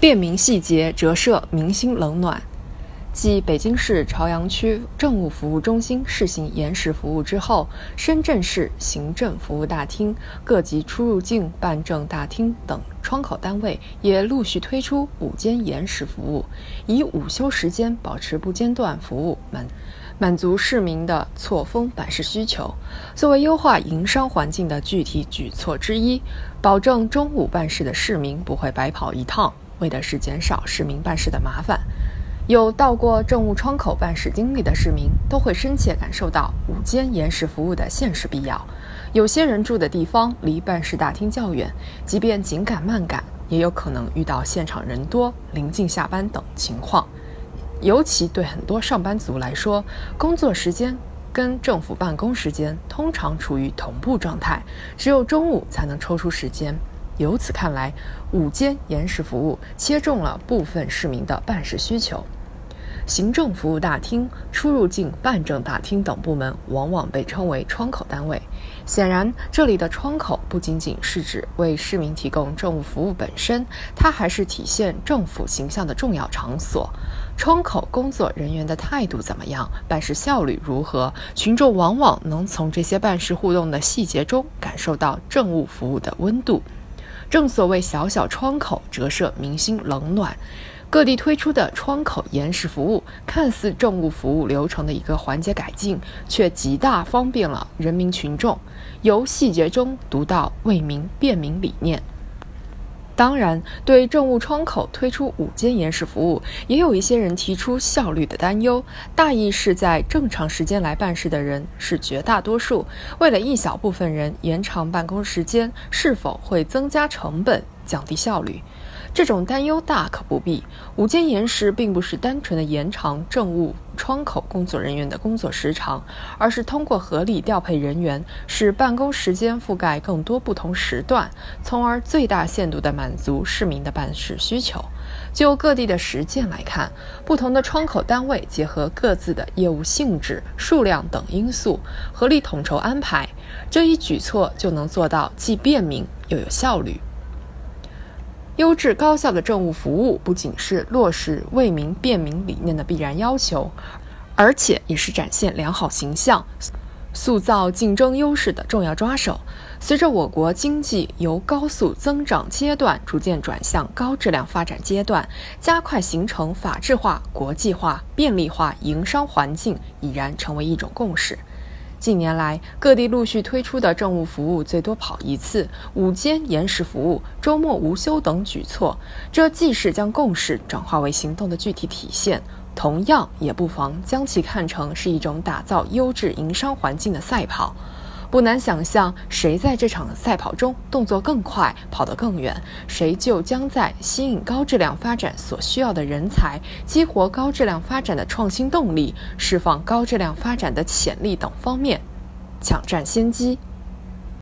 便民细节折射民心冷暖。继北京市朝阳区政务服务中心试行延时服务之后，深圳市行政服务大厅、各级出入境办证大厅等窗口单位也陆续推出午间延时服务，以午休时间保持不间断服务，满满足市民的错峰办事需求。作为优化营商环境的具体举措之一，保证中午办事的市民不会白跑一趟，为的是减少市民办事的麻烦。有到过政务窗口办事经历的市民，都会深切感受到午间延时服务的现实必要。有些人住的地方离办事大厅较远，即便紧赶慢赶，也有可能遇到现场人多、临近下班等情况。尤其对很多上班族来说，工作时间跟政府办公时间通常处于同步状态，只有中午才能抽出时间。由此看来，午间延时服务切中了部分市民的办事需求。行政服务大厅、出入境办证大厅等部门往往被称为窗口单位。显然，这里的窗口不仅仅是指为市民提供政务服务本身，它还是体现政府形象的重要场所。窗口工作人员的态度怎么样，办事效率如何，群众往往能从这些办事互动的细节中感受到政务服务的温度。正所谓“小小窗口折射民心冷暖”。各地推出的窗口延时服务，看似政务服务流程的一个环节改进，却极大方便了人民群众，由细节中读到为民便民理念。当然，对政务窗口推出午间延时服务，也有一些人提出效率的担忧。大意是在正常时间来办事的人是绝大多数，为了一小部分人延长办公时间，是否会增加成本？降低效率，这种担忧大可不必。午间延时并不是单纯的延长政务窗口工作人员的工作时长，而是通过合理调配人员，使办公时间覆盖更多不同时段，从而最大限度地满足市民的办事需求。就各地的实践来看，不同的窗口单位结合各自的业务性质、数量等因素，合理统筹安排，这一举措就能做到既便民又有效率。优质高效的政务服务不仅是落实为民便民理念的必然要求，而且也是展现良好形象、塑造竞争优势的重要抓手。随着我国经济由高速增长阶段逐渐转向高质量发展阶段，加快形成法治化、国际化、便利化营商环境已然成为一种共识。近年来，各地陆续推出的政务服务最多跑一次、午间延时服务、周末无休等举措，这既是将共识转化为行动的具体体现，同样也不妨将其看成是一种打造优质营商环境的赛跑。不难想象，谁在这场赛跑中动作更快、跑得更远，谁就将在吸引高质量发展所需要的人才、激活高质量发展的创新动力、释放高质量发展的潜力等方面抢占先机。